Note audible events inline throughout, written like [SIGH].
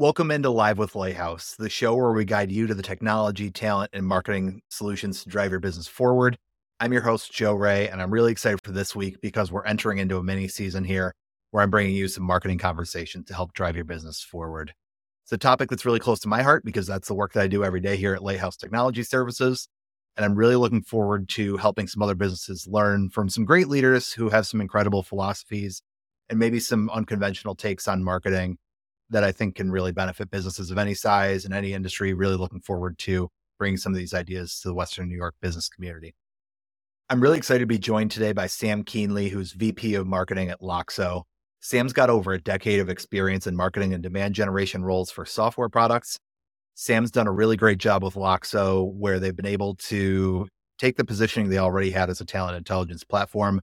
Welcome into Live with Lighthouse, the show where we guide you to the technology, talent, and marketing solutions to drive your business forward. I'm your host, Joe Ray, and I'm really excited for this week because we're entering into a mini season here where I'm bringing you some marketing conversation to help drive your business forward. It's a topic that's really close to my heart because that's the work that I do every day here at Lighthouse Technology Services. And I'm really looking forward to helping some other businesses learn from some great leaders who have some incredible philosophies and maybe some unconventional takes on marketing that I think can really benefit businesses of any size and any industry. Really looking forward to bringing some of these ideas to the Western New York business community. I'm really excited to be joined today by Sam Kuehnle, who's VP of Marketing at Loxo. Sam's got over a decade of experience in marketing and demand generation roles for software products. Sam's done a really great job with Loxo, where they've been able to take the positioning they already had as a talent intelligence platform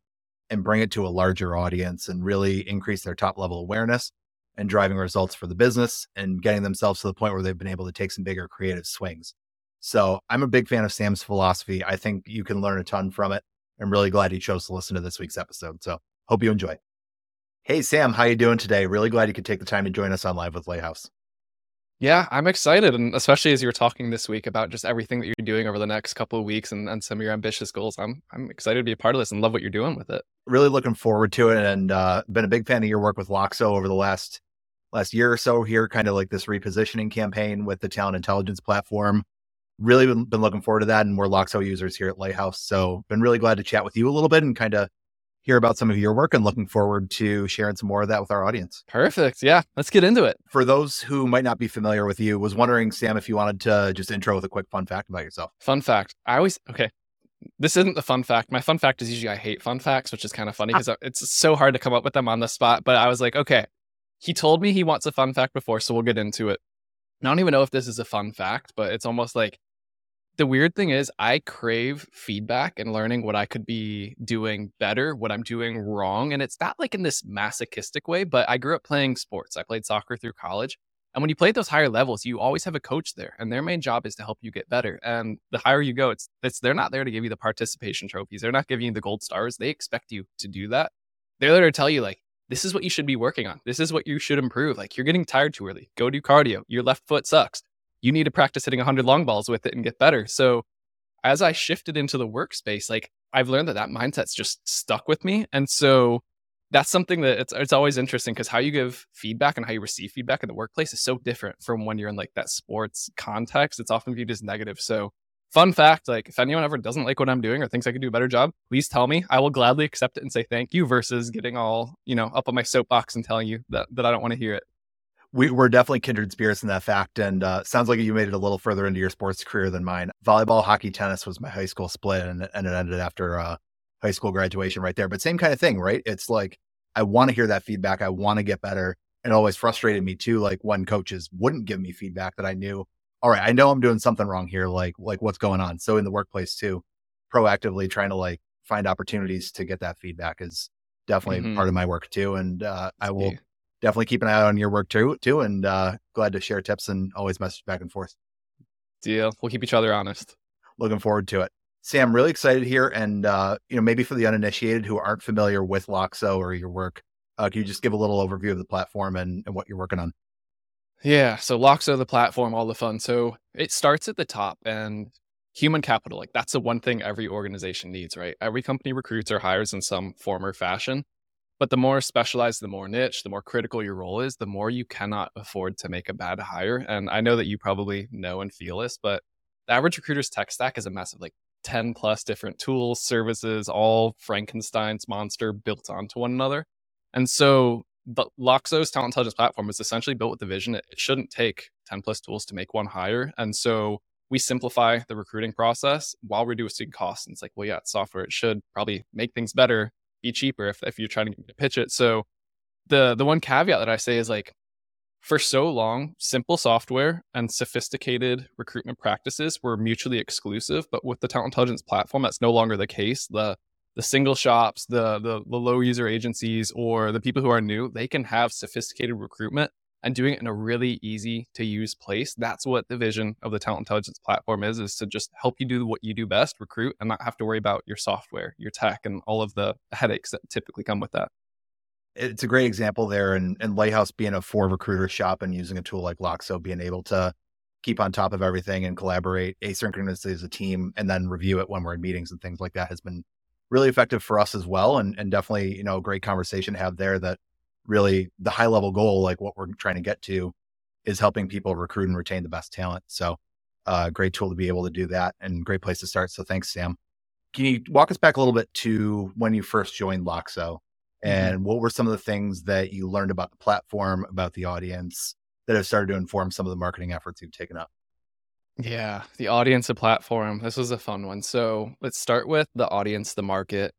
and bring it to a larger audience and really increase their top level awareness and driving results for the business and getting themselves to the point where they've been able to take some bigger creative swings. So I'm a big fan of Sam's philosophy. I think you can learn a ton from it. I'm really glad he chose to listen to this week's episode. So hope you enjoy. Hey Sam, how you doing today? Really glad you could take the time to join us on Live with Lighthouse. Yeah, I'm excited, and especially as you were talking this week about just everything that you're doing over the next couple of weeks and, and some of your ambitious goals. I'm I'm excited to be a part of this and love what you're doing with it. Really looking forward to it, and uh, been a big fan of your work with Loxo over the last last year or so here, kind of like this repositioning campaign with the talent intelligence platform really been, been looking forward to that. And we're Loxo users here at Lighthouse. So been really glad to chat with you a little bit and kind of hear about some of your work and looking forward to sharing some more of that with our audience. Perfect. Yeah, let's get into it. For those who might not be familiar with you, was wondering, Sam, if you wanted to just intro with a quick fun fact about yourself. Fun fact. I always, okay. This isn't the fun fact. My fun fact is usually I hate fun facts, which is kind of funny ah. because uh, it's so hard to come up with them on the spot. But I was like, okay, he told me he wants a fun fact before, so we'll get into it. I don't even know if this is a fun fact, but it's almost like the weird thing is I crave feedback and learning what I could be doing better, what I'm doing wrong. And it's not like in this masochistic way, but I grew up playing sports. I played soccer through college. And when you play at those higher levels, you always have a coach there, and their main job is to help you get better. And the higher you go, it's it's they're not there to give you the participation trophies. They're not giving you the gold stars. They expect you to do that. They're there to tell you like, this is what you should be working on. This is what you should improve. Like you're getting tired too early. Go do cardio. Your left foot sucks you need to practice hitting 100 long balls with it and get better. So as I shifted into the workspace, like I've learned that that mindset's just stuck with me. And so that's something that it's, it's always interesting because how you give feedback and how you receive feedback in the workplace is so different from when you're in like that sports context. It's often viewed as negative. So fun fact, like if anyone ever doesn't like what I'm doing or thinks I could do a better job, please tell me. I will gladly accept it and say thank you versus getting all, you know, up on my soapbox and telling you that, that I don't want to hear it we, are definitely kindred spirits in that fact. And uh, sounds like you made it a little further into your sports career than mine. Volleyball, hockey, tennis was my high school split, and, and it ended after uh, high school graduation right there. But same kind of thing, right? It's like I want to hear that feedback. I want to get better. It always frustrated me too, like when coaches wouldn't give me feedback that I knew. All right, I know I'm doing something wrong here. Like, like what's going on? So in the workplace too, proactively trying to like find opportunities to get that feedback is definitely mm-hmm. part of my work too. And uh, I will definitely keep an eye on your work too, too, and uh, glad to share tips and always message back and forth. Deal. We'll keep each other honest. Looking forward to it. Sam, really excited here, and uh, you know, maybe for the uninitiated who aren't familiar with Loxo or your work, uh, can you just give a little overview of the platform and, and what you're working on? Yeah, so Loxo, the platform, all the fun. So it starts at the top, and human capital, like that's the one thing every organization needs, right? Every company recruits or hires in some form or fashion. But the more specialized, the more niche, the more critical your role is, the more you cannot afford to make a bad hire. And I know that you probably know and feel this, but the average recruiter's tech stack is a of like 10 plus different tools, services, all Frankenstein's monster built onto one another. And so the Loxo's talent intelligence platform is essentially built with the vision it shouldn't take 10 plus tools to make one hire. And so we simplify the recruiting process while reducing costs. And it's like, well, yeah, it's software. It should probably make things better be cheaper if, if you're trying to pitch it. So the the one caveat that I say is like for so long, simple software and sophisticated recruitment practices were mutually exclusive. But with the talent intelligence platform, that's no longer the case. The the single shops, the, the the low user agencies, or the people who are new, they can have sophisticated recruitment and doing it in a really easy to use place. That's what the vision of the talent intelligence platform is, is to just help you do what you do best, recruit and not have to worry about your software, your tech, and all of the headaches that typically come with that. it's a great example there. And, and Lighthouse being a four recruiter shop and using a tool like Loxo, being able to keep on top of everything and collaborate asynchronously as a team and then review it when we're in meetings and things like that has been really effective for us as well. And, and definitely, you know, a great conversation to have there that really the high level goal, like what we're trying to get to, is helping people recruit and retain the best talent. So, uh, great tool to be able to do that and great place to start. So, thanks, Sam. Can you walk us back a little bit to when you first joined Loxo mm-hmm. and mm-hmm. what were some of the things that you learned about the platform, about the audience that have started to inform some of the marketing efforts you've taken up? Yeah, the audience, the platform. This was a fun one. So let's start with the audience, the market.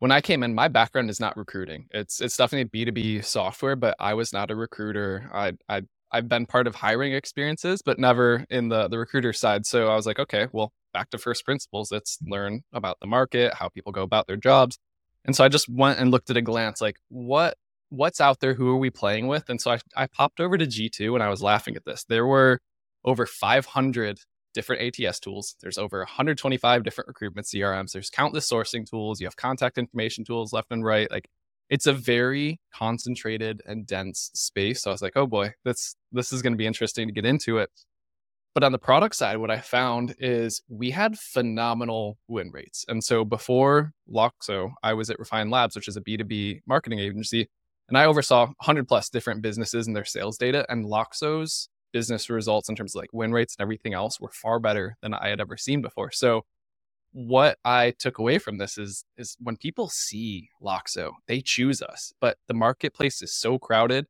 When I came in, my background is not recruiting. It's it's definitely B two B software, but I was not a recruiter. I I I've been part of hiring experiences, but never in the the recruiter side. So I was like, okay, well, back to first principles. Let's learn about the market, how people go about their jobs. And so I just went and looked at a glance, like what what's out there, who are we playing with? And so I, I popped over to G2 and I was laughing at this. There were over 500 different ATS tools. There's over 125 different recruitment CRMs. There's countless sourcing tools. You have contact information tools left and right. Like it's a very concentrated and dense space. So I was like, oh boy, this this is going to be interesting to get into it. But on the product side, what I found is we had phenomenal win rates. And so before Loxo, I was at Refine Labs, which is a B2B marketing agency, and I oversaw 100 plus different businesses and their sales data. And Loxo's business results in terms of like win rates and everything else were far better than I had ever seen before. So what I took away from this is is when people see Loxo, they choose us, but the marketplace is so crowded.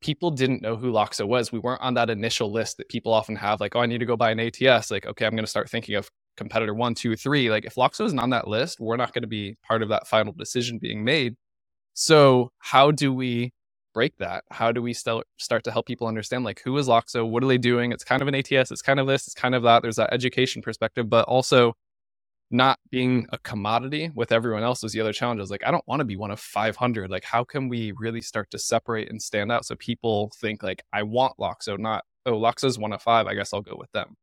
People didn't know who Loxo was. We weren't on that initial list that people often have, like, oh, I need to go buy an ATS. Like, okay, I'm going to start thinking of competitor one, two, three. Like, if Loxo isn't on that list, we're not going to be part of that final decision being made. So, how do we break that? How do we start start to help people understand like who is Loxo? What are they doing? It's kind of an ATS. It's kind of this. It's kind of that. There's that education perspective, but also not being a commodity with everyone else is the other challenge. Is like I don't want to be one of 500. Like how can we really start to separate and stand out so people think like I want Loxo, not oh Loxo's one of five. I guess I'll go with them.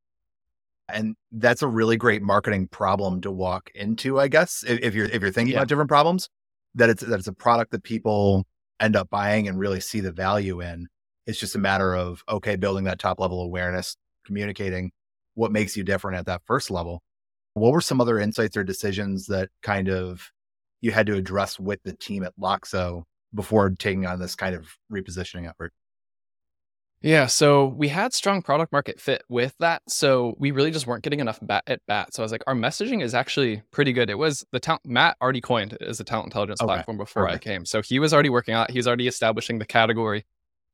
And that's a really great marketing problem to walk into. I guess if, if you're if you're thinking yeah. about different problems, that it's that it's a product that people end up buying and really see the value in. It's just a matter of, okay, building that top level awareness, communicating what makes you different at that first level. What were some other insights or decisions that kind of you had to address with the team at Loxo before taking on this kind of repositioning effort? Yeah, so we had strong product market fit with that. So we really just weren't getting enough bat at bat. So I was like, our messaging is actually pretty good. It was the talent Matt already coined it as a talent intelligence okay. platform before I came. So he was already working on it. He's already establishing the category.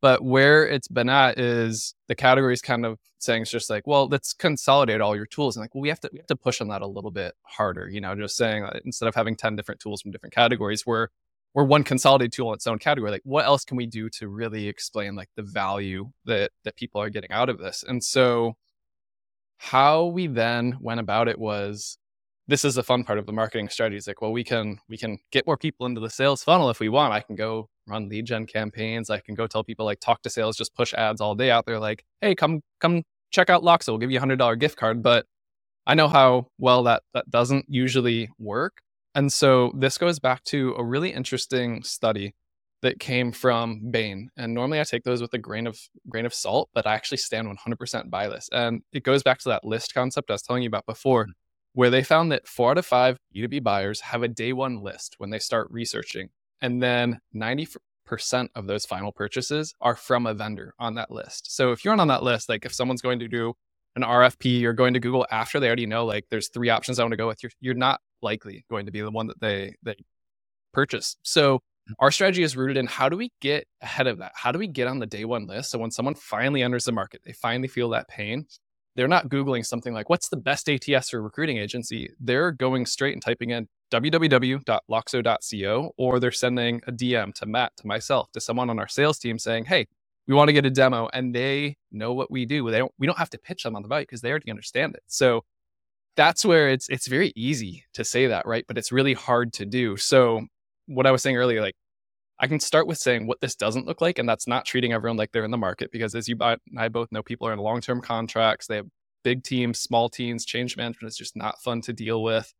But where it's been at is the category is kind of saying it's just like, well, let's consolidate all your tools. And like, well, we have to we have to push on that a little bit harder. You know, just saying uh, instead of having 10 different tools from different categories, we're we're one consolidated tool in its own category. Like, what else can we do to really explain like the value that that people are getting out of this? And so, how we then went about it was this is the fun part of the marketing strategy. It's like, well, we can we can get more people into the sales funnel if we want. I can go run lead gen campaigns. I can go tell people like talk to sales, just push ads all day out there. Like, hey, come come check out Loxo. We'll give you a hundred dollar gift card. But I know how well that that doesn't usually work. And so this goes back to a really interesting study that came from Bain. And normally I take those with a grain of grain of salt, but I actually stand 100% by this. And it goes back to that list concept I was telling you about before, where they found that 4 out of 5 B2B buyers have a day one list when they start researching. And then 90% of those final purchases are from a vendor on that list. So if you're not on that list, like if someone's going to do an RFP, you're going to Google after they already know like there's three options I want to go with. You're you're not likely going to be the one that they they purchase. So mm. our strategy is rooted in how do we get ahead of that? How do we get on the day one list? So when someone finally enters the market, they finally feel that pain. They're not Googling something like, what's the best ATS for recruiting agency? They're going straight and typing in www.loxo.co, or they're sending a DM to Matt, to myself, to someone on our sales team saying, hey, we want to get a demo and they know what we do. They don't, we don't have to pitch them on the value because they already understand it. So that's where it's it's very easy to say that, right? But it's really hard to do. So what I was saying earlier, like I can start with saying what this doesn't look like, and that's not treating everyone like they're in the market because as you and I both know, people are in long-term contracts. They have big teams, small teams, change management is just not fun to deal with.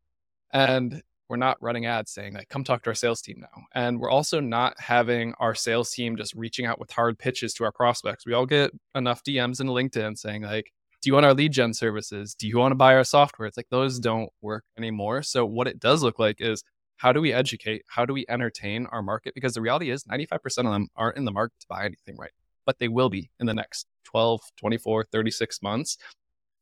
And we're not running ads saying like come talk to our sales team now and we're also not having our sales team just reaching out with hard pitches to our prospects we all get enough dms in linkedin saying like do you want our lead gen services? Do you want to buy our software? It's like those don't work anymore. So what it does look like is how do we educate? How do we entertain our market? Because the reality is 95% of them aren't in the market to buy anything right? But they will be in the next 12 24 36 months.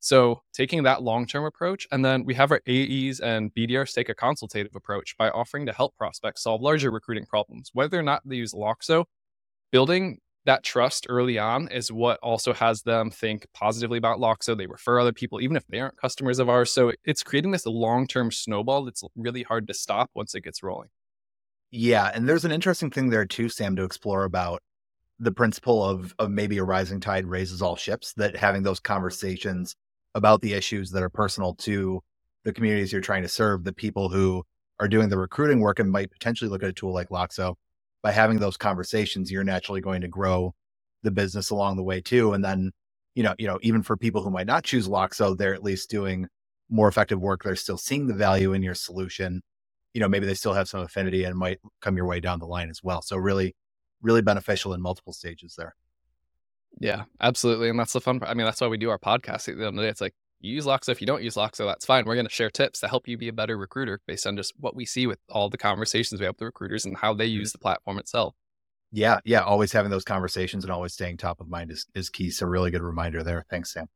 So taking that long-term approach, and then we have our AEs and BDRs take a consultative approach by offering to help prospects solve larger recruiting problems. Whether or not they use Loxo, building that trust early on is what also has them think positively about Loxo. They refer other people, even if they aren't customers of ours. So it's creating this long-term snowball that's really hard to stop once it gets rolling. Yeah, and there's an interesting thing there too, Sam, to explore about the principle of of maybe a rising tide raises all ships. That having those conversations about the issues that are personal to the communities you're trying to serve, the people who are doing the recruiting work and might potentially look at a tool like Loxo. By having those conversations, you're naturally going to grow the business along the way too. And then, you know, you know, even for people who might not choose Loxo, they're at least doing more effective work. They're still seeing the value in your solution. You know, maybe they still have some affinity and might come your way down the line as well. So really, really beneficial in multiple stages there. Yeah, absolutely. And that's the fun part. I mean, that's why we do our podcast at the end of the day. It's like you use Loxo. If you don't use Loxo, that's fine. We're going to share tips to help you be a better recruiter based on just what we see with all the conversations we have with the recruiters and how they mm-hmm. use the platform itself. Yeah, yeah. Always having those conversations and always staying top of mind is, is key. So really good reminder there. Thanks, Sam.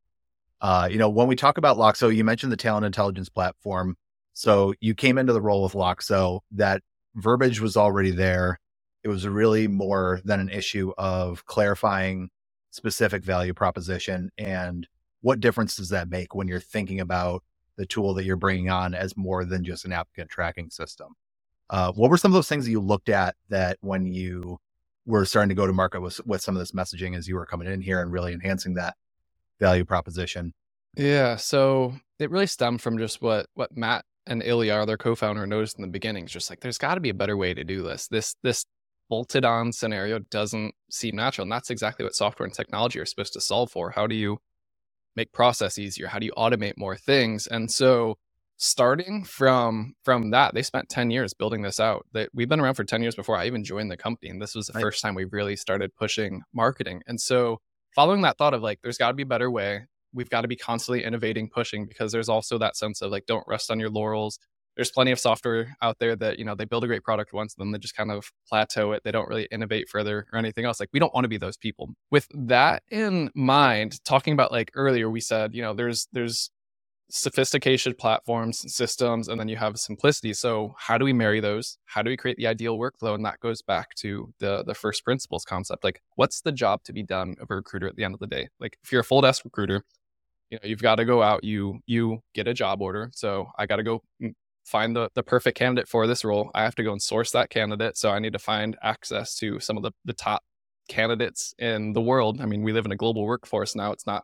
Uh, you know, when we talk about Loxo, you mentioned the talent intelligence platform. So you came into the role with Loxo. That verbiage was already there. It was really more than an issue of clarifying specific value proposition and what difference does that make when you're thinking about the tool that you're bringing on as more than just an applicant tracking system uh, what were some of those things that you looked at that when you were starting to go to market with, with some of this messaging as you were coming in here and really enhancing that value proposition yeah so it really stemmed from just what what matt and Ilya, their co-founder, noticed in the beginning. It's just like there's got to be a better way to do this. This this bolted on scenario doesn't seem natural. And that's exactly what software and technology are supposed to solve for. How do you make process easier? How do you automate more things? And so starting from from that, they spent 10 years building this out. That we've been around for 10 years before I even joined the company. And this was the right. first time we really started pushing marketing. And so following that thought of like, there's got to be a better way. We've got to be constantly innovating, pushing because there's also that sense of like, don't rest on your laurels there's plenty of software out there that you know they build a great product once and then they just kind of plateau it. They don't really innovate further or anything else. Like we don't want to be those people. With that in mind talking about like earlier we said you know there's there's sophistication platforms systems and then you have simplicity. So how do we marry those? How do we create the ideal workflow? And that goes back to the the first principles concept. Like what's the job to be done of a recruiter at the end of the day? Like if you're a full desk recruiter you know you've got to go out you you get a job order. So i got to go find the, the perfect candidate for this role. I have to go and source that candidate. So I need to find access to some of the, the top candidates in the world. I mean, we live in a global workforce now. It's not,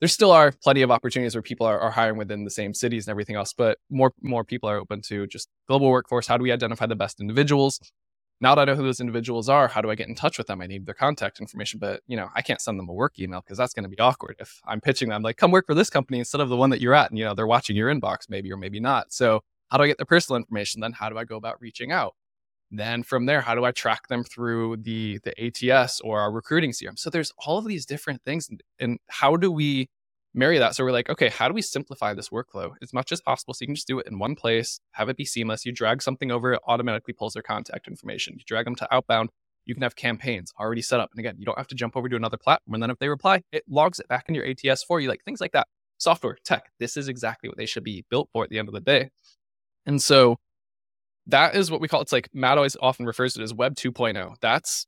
there still are plenty of opportunities where people are, are hiring within the same cities and everything else, but more, more people are open to just global workforce. How do we identify the best individuals? Now that I know who those individuals are, how do I get in touch with them? I need their contact information, but you know, I can't send them a work email because that's going to be awkward. If I'm pitching them like, come work for this company instead of the one that you're at, and you know, they're watching your inbox maybe or maybe not. So how do I get their personal information? Then how do I go about reaching out? Then from there, how do I track them through the the ATS or our recruiting CRM? So there's all of these different things, and how do we marry that? So we're like, okay, how do we simplify this workflow as much as possible so you can just do it in one place, have it be seamless. You drag something over, it automatically pulls their contact information. You drag them to outbound, you can have campaigns already set up. And again, you don't have to jump over to another platform. And then if they reply, it logs it back in your ATS for you, like things like that. Software, tech, this is exactly what they should be built for at the end of the day. And so that is what we call it's like Matt always often refers to it as Web 2.0. That's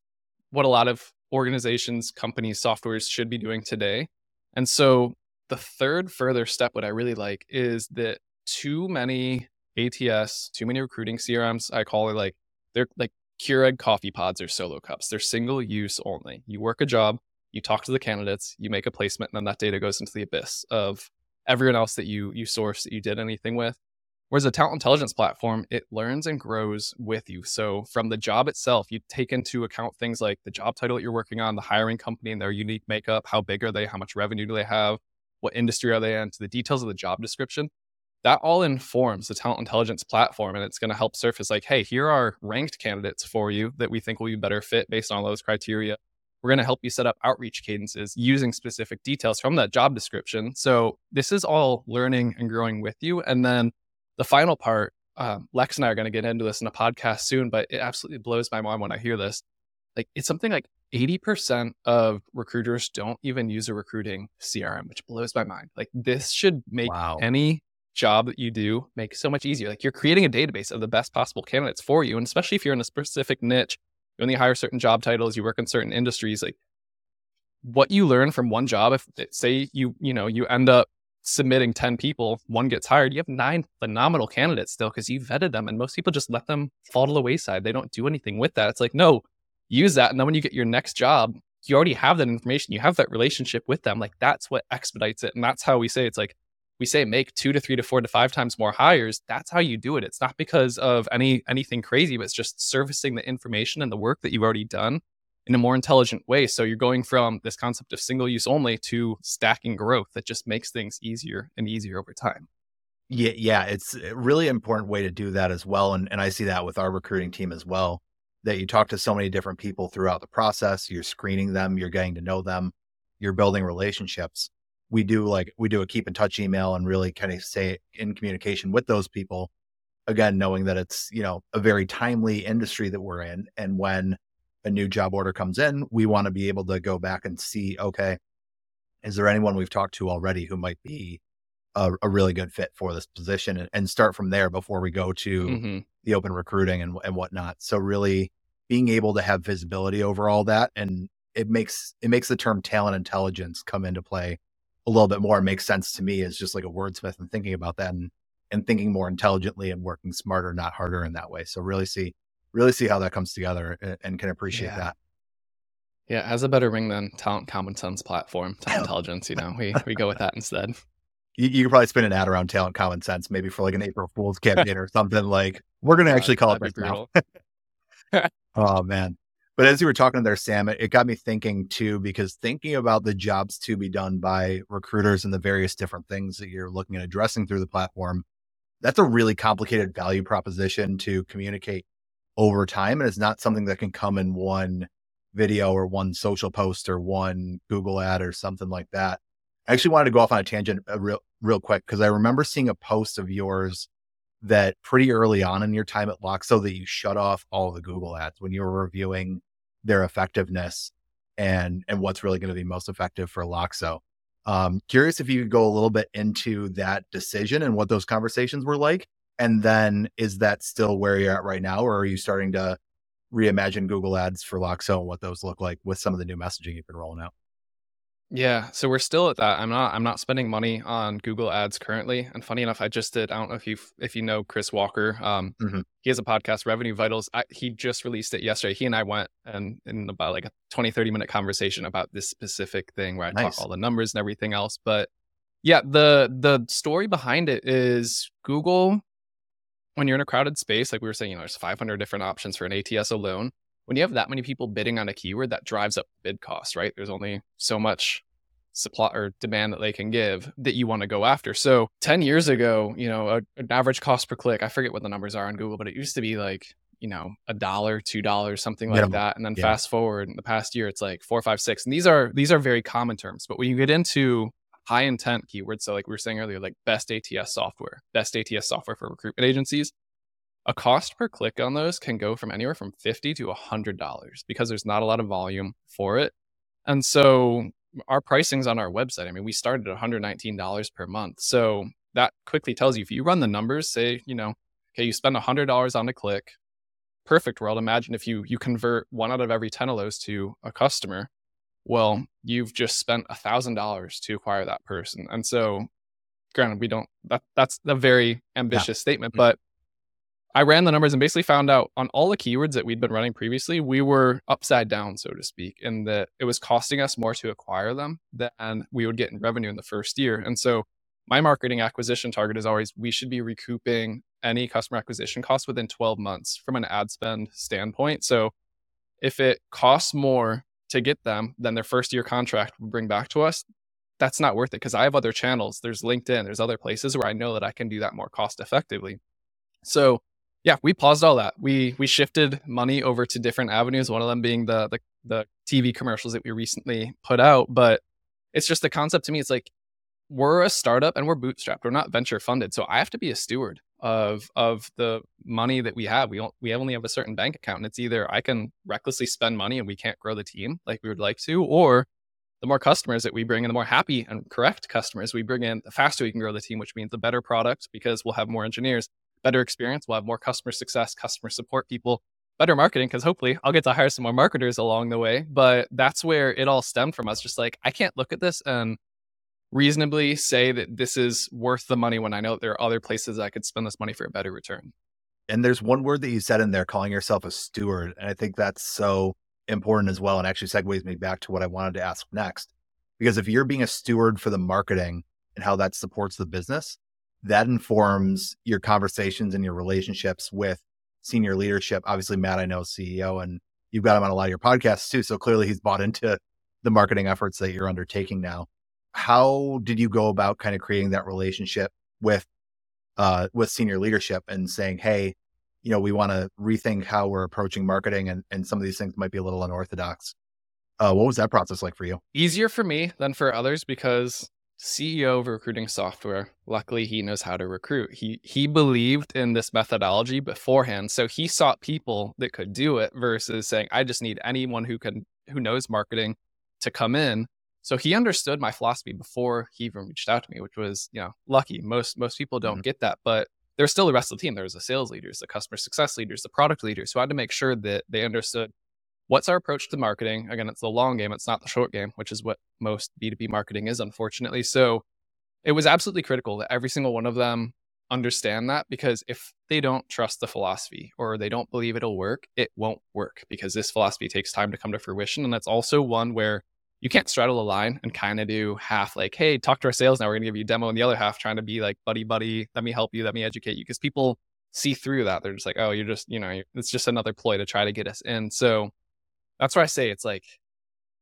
what a lot of organizations, companies, softwares should be doing today. And so the third further step, what I really like is that too many ATS, too many recruiting CRMs, I call it like they're like Keurig coffee pods or solo cups. They're single use only. You work a job, you talk to the candidates, you make a placement, and then that data goes into the abyss of everyone else that you you source that you did anything with. Whereas a talent intelligence platform, it learns and grows with you. So from the job itself, you take into account things like the job title that you're working on, the hiring company and their unique makeup, how big are they, how much revenue do they have, what industry are they in, to the details of the job description. that all informs the talent intelligence platform and it's going to help surface like hey here are ranked candidates for you that we think will be better fit based on those criteria we're going to help you set up outreach cadences using specific details from that job description so this is all learning and growing with you and then the final part um, lex and i are going to get into this in a podcast soon but it absolutely blows my mind when i hear this like it's something like 80% of recruiters don't even use a recruiting crm which blows my mind like this should make wow. any job that you do make so much easier. Like you're creating a database of the best possible candidates for you. And especially if you're in a specific niche, you only hire certain job titles, you work in certain industries, like what you learn from one job, if eh, say you, you know, you end up submitting 10 people, one gets hired, you have nine phenomenal candidates still because you vetted them. And most people just let them fall to the wayside. They don't do anything with that. It's like, no, use that. And then when you get your next job, you already have that information. You have that relationship with them. Like that's what expedites it. And that's how we say it's like we say make two to three to four to five times more hires that's how you do it it's not because of any anything crazy but it's just servicing the information and the work that you've already done in a more intelligent way so you're going from this concept of single use only to stacking growth that just makes things easier and easier over time yeah yeah it's a really important way to do that as well and, and i see that with our recruiting team as well that you talk to so many different people throughout the process you're screening them you're getting to know them you're building relationships we do like we do a keep in touch email and really kind of stay in communication with those people again knowing that it's you know a very timely industry that we're in and when a new job order comes in we want to be able to go back and see okay is there anyone we've talked to already who might be a, a really good fit for this position and, and, start from there before we go to mm-hmm. The open recruiting and, and whatnot so really being able to have visibility over all that and it makes it makes the term talent intelligence come into play a little bit more It makes sense to me as just like a wordsmith and thinking about that and and thinking more intelligently and working smarter, not harder in that way. So really see really see how that comes together and, and can appreciate yeah. that. Yeah, has a better ring than talent common sense platform, [LAUGHS] talent intelligence, you know. We we go with that instead. You, you could probably spin an ad around talent common sense, maybe for like an April Fool's [LAUGHS] campaign or something like we're gonna actually call it this now. [LAUGHS] [LAUGHS] oh man. But as you were talking there, Sam, it, it got me thinking too, because thinking about the jobs to be done by recruiters and the various different things that you're looking at addressing through the platform, that's a really complicated value proposition to communicate over time. And it's not something that can come in one video or one social post or one Google ad or something like that. I actually wanted to go off on a tangent uh, real, real quick because I remember seeing a post of yours that pretty early on in your time at Loxo that you shut off all the Google ads when you were reviewing their effectiveness and and what's really going to be most effective for Loxo. Um, curious if you could go a little bit into that decision and what those conversations were like. And then is that still where you're at right now, or are you starting to reimagine Google ads for Loxo and what those look like with some of the new messaging you've been rolling out? Yeah, so we're still at that. I'm not I'm not spending money on Google Ads currently. And funny enough, I just did. I don't know if you if you know Chris Walker. Um, mm-hmm. he has a podcast, Revenue Vitals. I, he just released it yesterday. He and I went and in about like a 20 30 minute conversation about this specific thing where I nice. talk all the numbers and everything else. But yeah, the the story behind it is Google. When you're in a crowded space, like we were saying, you know, there's 500 different options for an ATS alone when you have that many people bidding on a keyword, that drives up bid costs, right? There's only so much supply or demand that they can give that you want to go after. So 10 years ago, you know, a, an average cost per click, I forget what the numbers are on Google, but it used to be like, you know, a dollar, two dollars, something like that. And then yeah. fast forward in the past year, it's like four, five, six. And these are these are very common terms. But when you get into high intent keywords, so like we were saying earlier, like best ATS software, best ATS software for recruitment agencies, a cost per click on those can go from anywhere from 50 to $100 because there's not a lot of volume for it. And so our pricing's on our website. I mean, we started at $119 per month. So that quickly tells you if you run the numbers, say, you know, okay, you spend $100 on a click, perfect world. Imagine if you you convert one out of every 10 of those to a customer. Well, you've just spent $1,000 to acquire that person. And so granted, we don't that that's a very ambitious yeah. statement, mm. but I ran the numbers and basically found out on all the keywords that we'd been running previously, we were upside down, so to speak, in that it was costing us more to acquire them than we would get in revenue in the first year. And so my marketing acquisition target is always we should be recouping any customer acquisition costs within 12 months from an ad spend standpoint. So if it costs more to get them than their first year contract would bring back to us, that's not worth it because I have other channels. There's LinkedIn, there's other places where I know that I can do that more cost effectively. So yeah, we paused all that. We we shifted money over to different avenues. One of them being the the, the TV commercials that we recently put out. But it's just the concept to me. It's like we're a startup and we're bootstrapped. We're not venture funded. So I have to be a steward of of the money that we have. We we only have a certain bank account, and it's either I can recklessly spend money and we can't grow the team like we would like to, or the more customers that we bring in, the more happy and correct customers we bring in, the faster we can grow the team, which means the better product because we'll have more engineers, better experience, we'll have more customer success, customer support people, better marketing because hopefully I'll get to hire some more marketers along the way. But that's where it all stemmed from us. Just like I can't look at this and reasonably say that this is worth the money when I know that there are other places I could spend this money for a better return. And there's one word that you said in there, calling yourself a steward. And I think that's so important as well. And actually segues me back to what I wanted to ask next. Because if you're being a steward for the marketing and how that supports the business, that informs your conversations and your relationships with senior leadership. Obviously, Matt, I know CEO, and you've got him on a lot of your podcasts too. So clearly he's bought into the marketing efforts that you're undertaking now how did you go about kind of creating that relationship with uh, with senior leadership and saying, hey, you know, we want to rethink how we're approaching marketing and, and some of these things might be a little unorthodox. Uh, what was that process like for you? Easier for me than for others because CEO of recruiting software, luckily he knows how to recruit. He he believed in this methodology beforehand. So he sought people that could do it versus saying, I just need anyone who can who knows marketing to come in so he understood my philosophy before he even reached out to me, which was, you know, lucky. Most most people don't mm-hmm. get that, but there's still the rest of the team. There's the sales leaders, the customer success leaders, the product leaders who had to make sure that they understood what's our approach to marketing. Again, it's the long game, it's not the short game, which is what most B2B marketing is, unfortunately. So it was absolutely critical that every single one of them understand that because if they don't trust the philosophy or they don't believe it'll work, it won't work because this philosophy takes time to come to fruition. And that's also one where you can't straddle a line and kind of do half like, hey, talk to our sales now. We're gonna give you a demo, and the other half trying to be like, buddy, buddy, let me help you, let me educate you, because people see through that. They're just like, oh, you're just, you know, it's just another ploy to try to get us in. So that's where I say it's like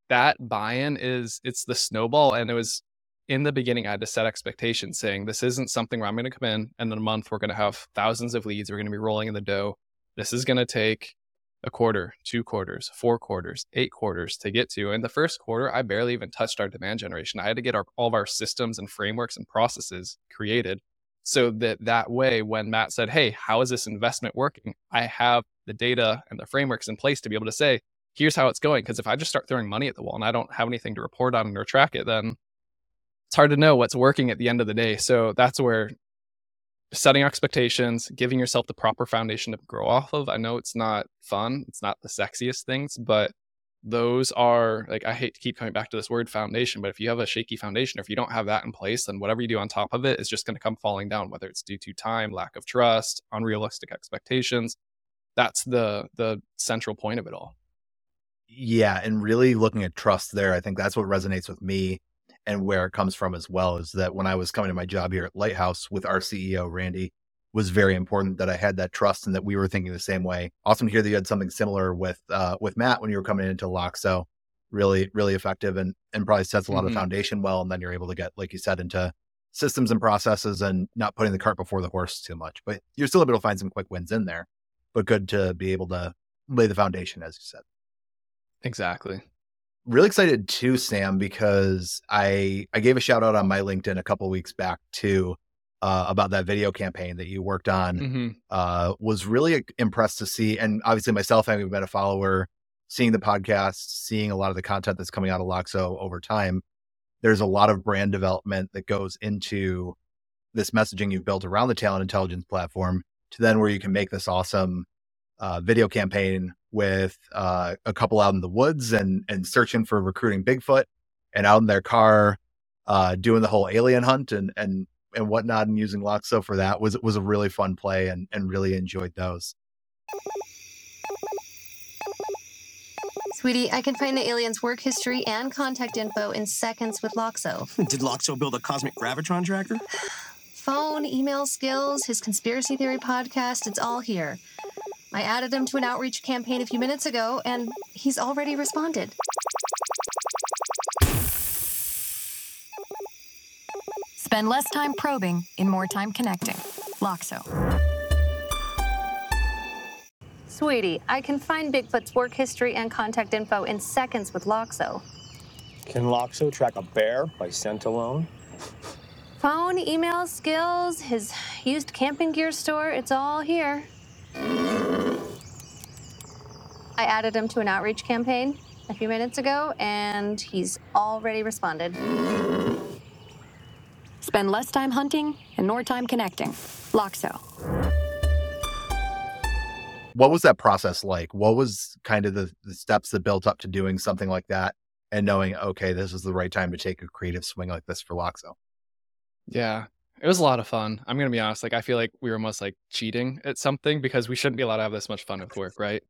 that buy-in is it's the snowball, and it was in the beginning I had to set expectations, saying this isn't something where I'm going to come in and in a month we're going to have thousands of leads. We're going to be rolling in the dough. This is going to take a quarter, two quarters, four quarters, eight quarters to get to. And the first quarter, I barely even touched our demand generation. I had to get our, all of our systems and frameworks and processes created so that that way, when Matt said, Hey, how is this investment working? I have the data and the frameworks in place to be able to say, Here's how it's going. Because if I just start throwing money at the wall and I don't have anything to report on or track it, then it's hard to know what's working at the end of the day. So that's where setting expectations, giving yourself the proper foundation to grow off of. I know it's not fun, it's not the sexiest things, but those are like I hate to keep coming back to this word foundation, but if you have a shaky foundation, or if you don't have that in place, then whatever you do on top of it is just going to come falling down, whether it's due to time, lack of trust, unrealistic expectations. That's the the central point of it all. Yeah, and really looking at trust there, I think that's what resonates with me and where it comes from as well is that when I was coming to my job here at Lighthouse with our CEO, Randy, was very important that I had that trust and that we were thinking the same way. Awesome to hear that you had something similar with uh, with Matt when you were coming into Loxo. Really, really effective and and probably sets a lot mm-hmm. of foundation well. And then you're able to get, like you said, into systems and processes and not putting the cart before the horse too much. But you're still able to find some quick wins in there. But good to be able to lay the foundation, as you said. Exactly really excited too, Sam, because I I gave a shout out on my LinkedIn a couple weeks back too uh, about that video campaign that you worked on. Mm-hmm. Uh, was really impressed to see, and obviously myself having been a follower, seeing the podcast, seeing a lot of the content that's coming out of Loxo over time. There's a lot of brand development that goes into this messaging you've built around the talent intelligence platform to then where you can make this awesome uh, video campaign with uh, a couple out in the woods and and searching for recruiting Bigfoot, and out in their car uh, doing the whole alien hunt and and and whatnot, and using Loxo for that was was a really fun play, and and really enjoyed those. Sweetie, I can find the alien's work history and contact info in seconds with Loxo. [LAUGHS] Did Loxo build a cosmic gravitron tracker? [SIGHS] Phone, email skills, his conspiracy theory podcast, it's all here. I added him to an outreach campaign a few minutes ago, and he's already responded. Spend less time probing in more time connecting. Loxo. Sweetie, I can find Bigfoot's work history and contact info in seconds with Loxo. Can Loxo track a bear by scent alone? [LAUGHS] Phone, email, skills, his used camping gear store, it's all here. I added him to an outreach campaign a few minutes ago, and he's already responded. Spend less time hunting and more time connecting. Loxo. What was that process like? What was kind of the, the steps that built up to doing something like that and knowing, okay, this is the right time to take a creative swing like this for Loxo? Yeah. It was a lot of fun. I'm gonna be honest. Like I feel like we were almost like cheating at something because we shouldn't be allowed to have this much fun with work, right?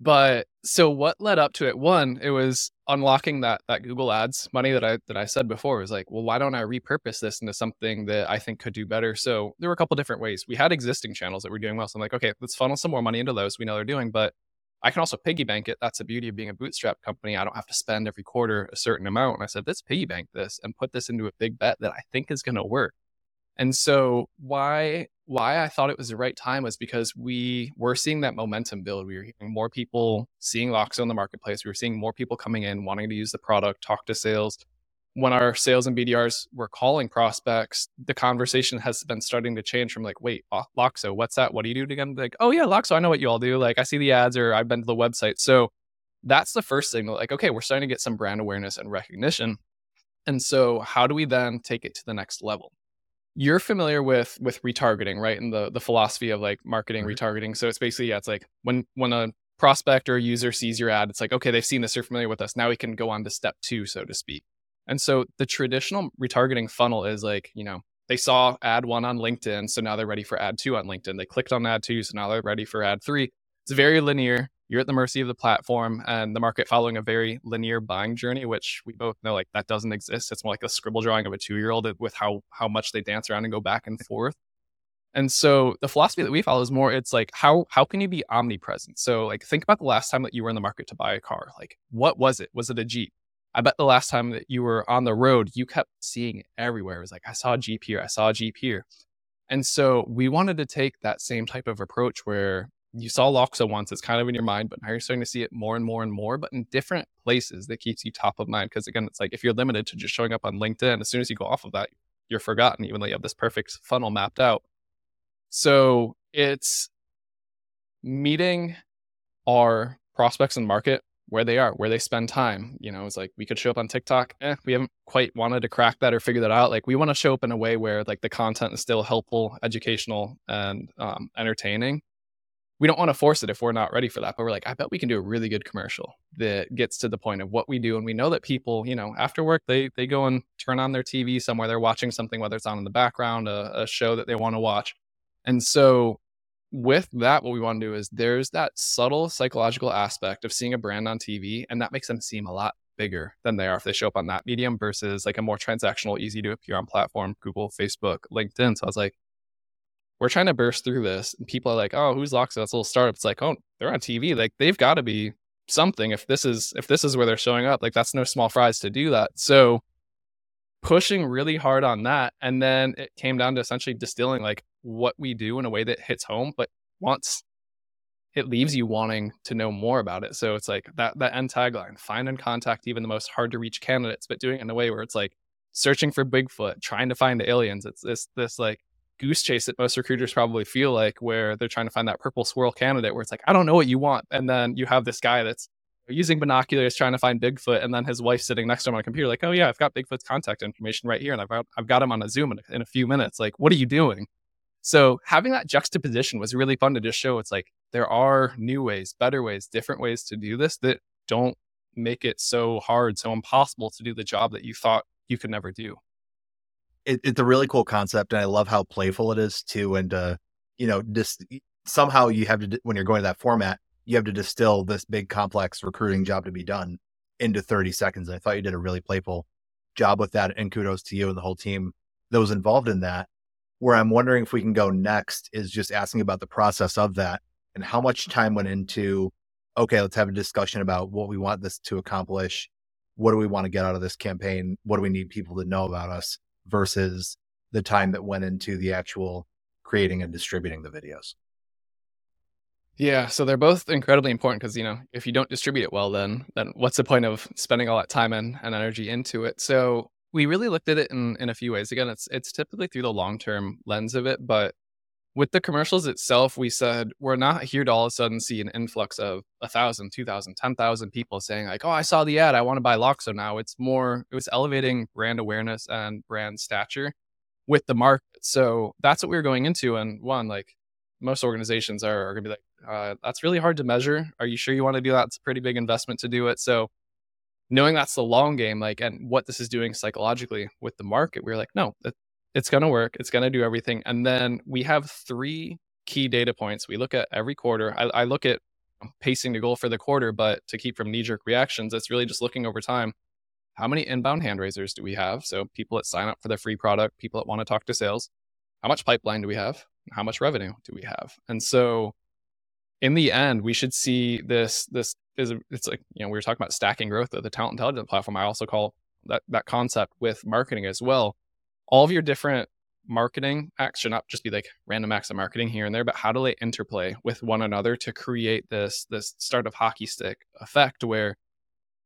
But so what led up to it? One, it was unlocking that that Google Ads money that I that I said before. It was like, well, why don't I repurpose this into something that I think could do better? So there were a couple different ways. We had existing channels that were doing well. So I'm like, okay, let's funnel some more money into those. We know they're doing, but I can also piggy bank it. That's the beauty of being a bootstrap company. I don't have to spend every quarter a certain amount. And I said, let's piggy bank this and put this into a big bet that I think is going to work. And so why why I thought it was the right time was because we were seeing that momentum build. We were hearing more people seeing Loxo in the marketplace. We were seeing more people coming in, wanting to use the product, talk to sales. When our sales and BDRs were calling prospects, the conversation has been starting to change from like, wait, Loxo, what's that? What do you do again? Like, oh yeah, Loxo, I know what you all do. Like I see the ads or I've been to the website. So that's the first signal. Like, okay, we're starting to get some brand awareness and recognition. And so how do we then take it to the next level? You're familiar with with retargeting, right? And the the philosophy of like marketing right. retargeting. So it's basically yeah, it's like when when a prospect or a user sees your ad, it's like okay, they've seen this, they're familiar with us. Now we can go on to step two, so to speak. And so the traditional retargeting funnel is like you know they saw ad one on LinkedIn, so now they're ready for ad two on LinkedIn. They clicked on ad two, so now they're ready for ad three. It's very linear you're at the mercy of the platform and the market following a very linear buying journey, which we both know like that doesn't exist. It's more like a scribble drawing of a two year old with how how much they dance around and go back and forth. And so the philosophy that we follow is more it's like how how can you be omnipresent? So like think about the last time that you were in the market to buy a car. Like what was it? Was it a Jeep? I bet the last time that you were on the road, you kept seeing it everywhere. It was like I saw a Jeep here, I saw a Jeep here. And so we wanted to take that same type of approach where you saw Loxo once, it's kind of in your mind, but now you're starting to see it more and more and more, but in different places that keeps you top of mind. Because again, it's like if you're limited to just showing up on LinkedIn, as soon as you go off of that, you're forgotten, even though you have this perfect funnel mapped out. So it's meeting our prospects and market where they are, where they spend time. You know, it's like we could show up on TikTok. Eh, we haven't quite wanted to crack that or figure that out. Like we want to show up in a way where like the content is still helpful, educational, and um, entertaining we don't want to force it if we're not ready for that. But we're like, I bet we can do a really good commercial that gets to the point of what we do. And we know that people, you know, after work, they they go and turn on their TV somewhere. They're watching something, whether it's on in the background, a, a show that they want to watch. And so with that, what we want to do is there's that subtle psychological aspect of seeing a brand on TV, and that makes them seem a lot bigger than they are if they show up on that medium versus like a more transactional, easy to appear on platform, Google, Facebook, LinkedIn. So I was like, we're trying to burst through this. And people are like, oh, who's Loxo? That's a little startup. It's like, oh, they're on TV. Like they've got to be something if this is if this is where they're showing up. Like that's no small fries to do that. So pushing really hard on that. And then it came down to essentially distilling like what we do in a way that hits home, but once it leaves you wanting to know more about it. So it's like that that end tagline, find and contact even the most hard to reach candidates, but doing it in a way where it's like searching for Bigfoot, trying to find aliens. It's this this like goose chase that most recruiters probably feel like where they're trying to find that purple squirrel candidate where it's like i don't know what you want. And then you have this guy that's using binoculars trying to find bigfoot and then his wife sitting next to him on a computer like oh yeah i've got bigfoot's contact information right here and i've got, I've got him on a zoom in a, in a few minutes. Like what are you doing? So having that juxtaposition was really fun to just show it's like there are new ways better ways different ways to do this that don't make it so hard so impossible to do the job that you thought you could never do it, it's a really cool concept, and I love how playful it is too. And uh, you know, just somehow you have to when you're going to that format, you have to distill this big complex recruiting job to be done into 30 seconds. I thought you did a really playful job with that, and kudos to you and the whole team that was involved in that. Where I'm wondering if we can go next is just asking about the process of that and how much time went into. Okay, let's have a discussion about what we want this to accomplish. What do we want to get out of this campaign? What do we need people to know about us? Versus the time that went into the actual creating and distributing the videos. Yeah, so they're both incredibly important because you know if you don't distribute it well, then then what's the point of spending all that time and, and energy into it? So we really looked at it in, in a few ways. Again, it's it's typically through the long term lens of it, but with the commercials itself, we said we're not here to all of a sudden see an influx of a thousand, two thousand, ten thousand people saying like, "Oh, I saw the ad, I want to buy Loxo now." It's more it was elevating brand awareness and brand stature with the market. So that's what we were going into. And one, like most organizations are, are going to be like, uh, "That's really hard to measure. Are you sure you want to do that? It's a pretty big investment to do it." So knowing that's the long game, like, and what this is doing psychologically with the market, we are like, no, it's going to work. It's going to do everything. And then we have three key data points. We look at every quarter. I, I look at pacing to goal for the quarter, but to keep from knee jerk reactions, it's really just looking over time. How many inbound hand raisers do we have? So people that sign up for the free product, people that want to talk to sales. How much pipeline do we have? How much revenue do we have? And so in the end, we should see this, this is, it's like, you know, we were talking about stacking growth of the talent intelligence platform. I also call that, that concept with marketing as well all of your different marketing acts should not just be like random acts of marketing here and there, but how do they interplay with one another to create this this start of hockey stick effect where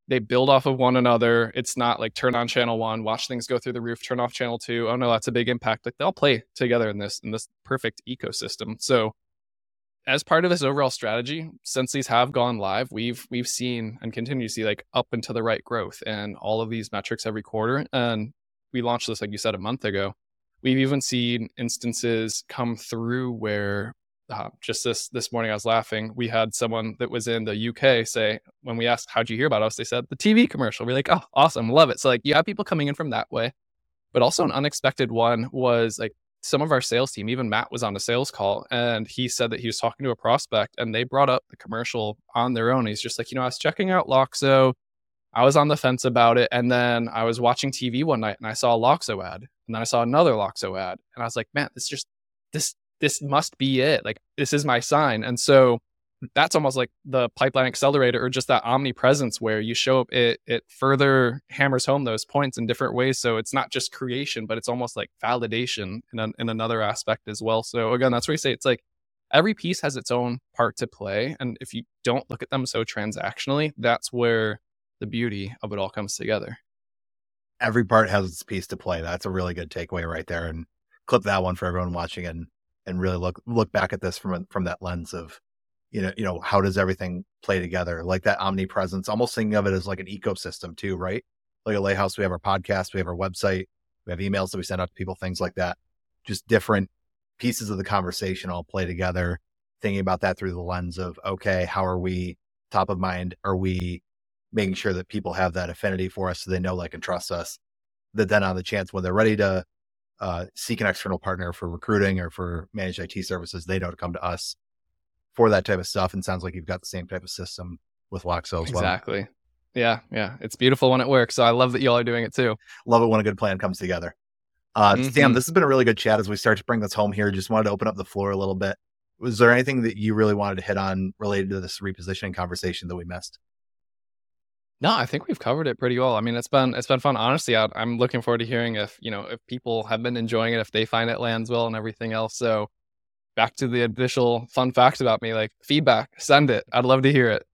they build off of one another. It's not like turn on channel one, watch things go through the roof, turn off channel two. Oh no, that's a big impact. Like they'll play together in this in this perfect ecosystem. So as part of this overall strategy, since these have gone live, we've we've seen and continue to see like up and to the right growth and all of these metrics every quarter. And we launched this, like you said, a month ago. We've even seen instances come through where uh, just this this morning I was laughing. We had someone that was in the UK say when we asked how'd you hear about us, they said the TV commercial. We're like, oh, awesome, love it. So like you have people coming in from that way, but also an unexpected one was like some of our sales team. Even Matt was on a sales call and he said that he was talking to a prospect and they brought up the commercial on their own. He's just like, you know, I was checking out Loxo I was on the fence about it. And then I was watching TV one night and I saw a Loxo ad. And then I saw another Loxo ad. And I was like, man, this just, this, this must be it. Like, this is my sign. And so that's almost like the pipeline accelerator or just that omnipresence where you show up, it, it further hammers home those points in different ways. So it's not just creation, but it's almost like validation in, a, in another aspect as well. So again, that's where you say it's like, every piece has its own part to play. And if you don't look at them so transactionally, that's where the beauty of it all comes together. Every part has its piece to play. That's a really good takeaway right there. And clip that one for everyone watching and and really look look back at this from from that lens of you know you know how does everything play together like that omnipresence almost thinking of it as like an ecosystem too right like a lighthouse we have our podcast we have our website we have emails that we send out to people things like that just different pieces of the conversation all play together thinking about that through the lens of okay how are we top of mind are we making sure that people have that affinity for us so they know, like, and trust us. That then on the chance when they're ready to uh, seek an external partner for recruiting or for managed IT services, they know to come to us for that type of stuff. And sounds like you've got the same type of system with Loxo as well. Exactly. Yeah, yeah. It's beautiful when it works. So I love that y'all are doing it too. Love it when a good plan comes together. Uh, mm-hmm. Sam, this has been a really good chat as we start to bring this home here. Just wanted to open up the floor a little bit. Was there anything that you really wanted to hit on related to this repositioning conversation that we missed? No, I think we've covered it pretty well. I mean, it's been it's been fun. Honestly, I, am looking forward to hearing if you know if people have been enjoying it, if they find it lands well, and everything else. So, back to the initial fun facts about me, like feedback, send it. I'd love to hear it.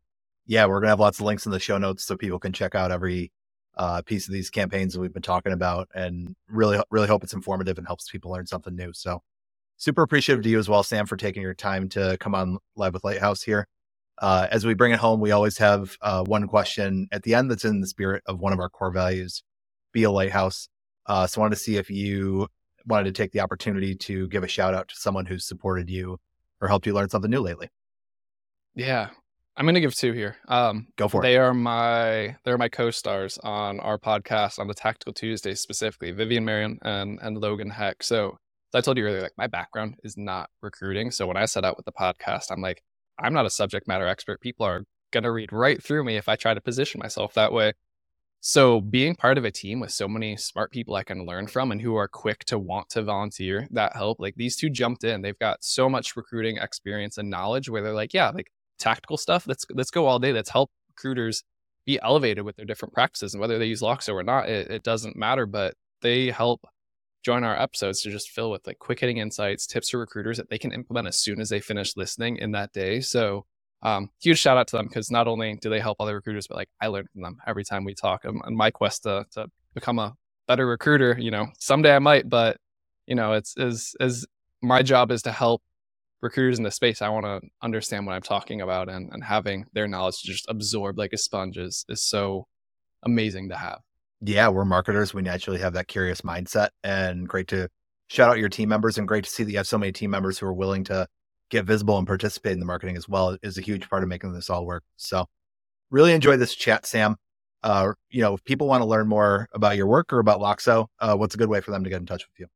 Yeah, we're gonna have lots of links in the show notes so people can check out every uh, piece of these campaigns that we've been talking about, and really, really hope it's informative and helps people learn something new. So, super appreciative to you as well, Sam, for taking your time to come on live with Lighthouse here. Uh, as we bring it home, we always have uh, one question at the end that's in the spirit of one of our core values, be a lighthouse. Uh, so I wanted to see if you wanted to take the opportunity to give a shout out to someone who's supported you or helped you learn something new lately. Yeah, I'm going to give two here. Um, Go for they it. They are my they're my co-stars on our podcast on the Tactical Tuesday specifically, Vivian Marion and and Logan Heck. So, so I told you earlier, like my background is not recruiting. So when I set out with the podcast, I'm like, I'm not a subject matter expert. People are going to read right through me if I try to position myself that way. So, being part of a team with so many smart people I can learn from and who are quick to want to volunteer, that help. Like these two jumped in. They've got so much recruiting experience and knowledge where they're like, yeah, like tactical stuff. Let's let's go all day. Let's help recruiters be elevated with their different practices and whether they use Loxo or not, it, it doesn't matter. But they help join our episodes to just fill with like quick hitting insights, tips for recruiters that they can implement as soon as they finish listening in that day. So um, huge shout out to them because not only do they help other recruiters, but like I learn from them every time we talk. And, and my quest to, to become a better recruiter, you know, someday I might, but you know, it's is is my job is to help recruiters in the space. I want to understand what I'm talking about and, and having their knowledge just absorb like a sponge is, is so amazing to have. Yeah, we're marketers. We naturally have that curious mindset and great to shout out your team members and great to see that you have so many team members who are willing to get visible and participate in the marketing as well is a huge part of making this all work. So really enjoy this chat, Sam. Uh, you know, if people want to learn more about your work or about Loxo, uh, what's a good way for them to get in touch with you?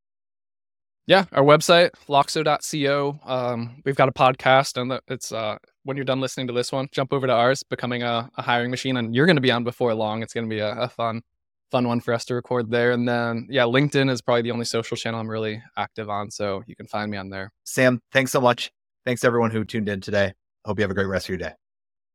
Yeah, our website, loxo.co. Um, we've got a podcast, and it's uh, when you're done listening to this one, jump over to ours, becoming a, a hiring machine, and you're going to be on before long. It's going to be a, a, fun, fun one for us to record there. And then, yeah, LinkedIn is probably the only social channel I'm really active on, so you can find me on there. Sam, thanks so much. Thanks everyone who tuned in today. Hope you have a great rest of your day.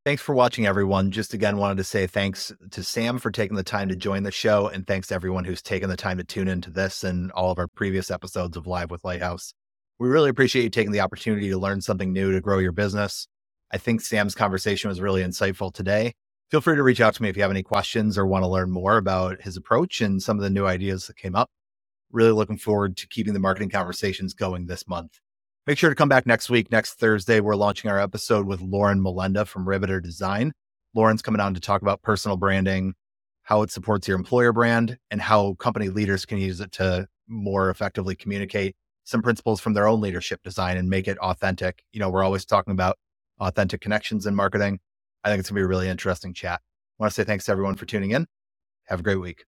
Thanks for watching, everyone. Just again, wanted to say thanks to Sam for taking the time to join the show, and thanks to everyone who's taken the time to tune into this and all of our previous episodes of Live with Lighthouse. We really appreciate you taking the opportunity to learn something new to grow your business. I think Sam's conversation was really insightful today. Feel free to reach out to me if you have any questions or want to learn more about his approach and some of the new ideas that came up. Really looking forward to keeping the marketing conversations going this month. Make sure to come back next week. Next Thursday, we're launching our episode with Lauren Melenda from Riveter Design. Lauren's coming on to talk about personal branding, how it supports your employer brand, and how company leaders can use it to more effectively communicate some principles from their own leadership design and make it authentic. You know, we're always talking about authentic connections in marketing. I think it's going to be a really interesting chat. I want to say thanks to everyone for tuning in. Have a great week.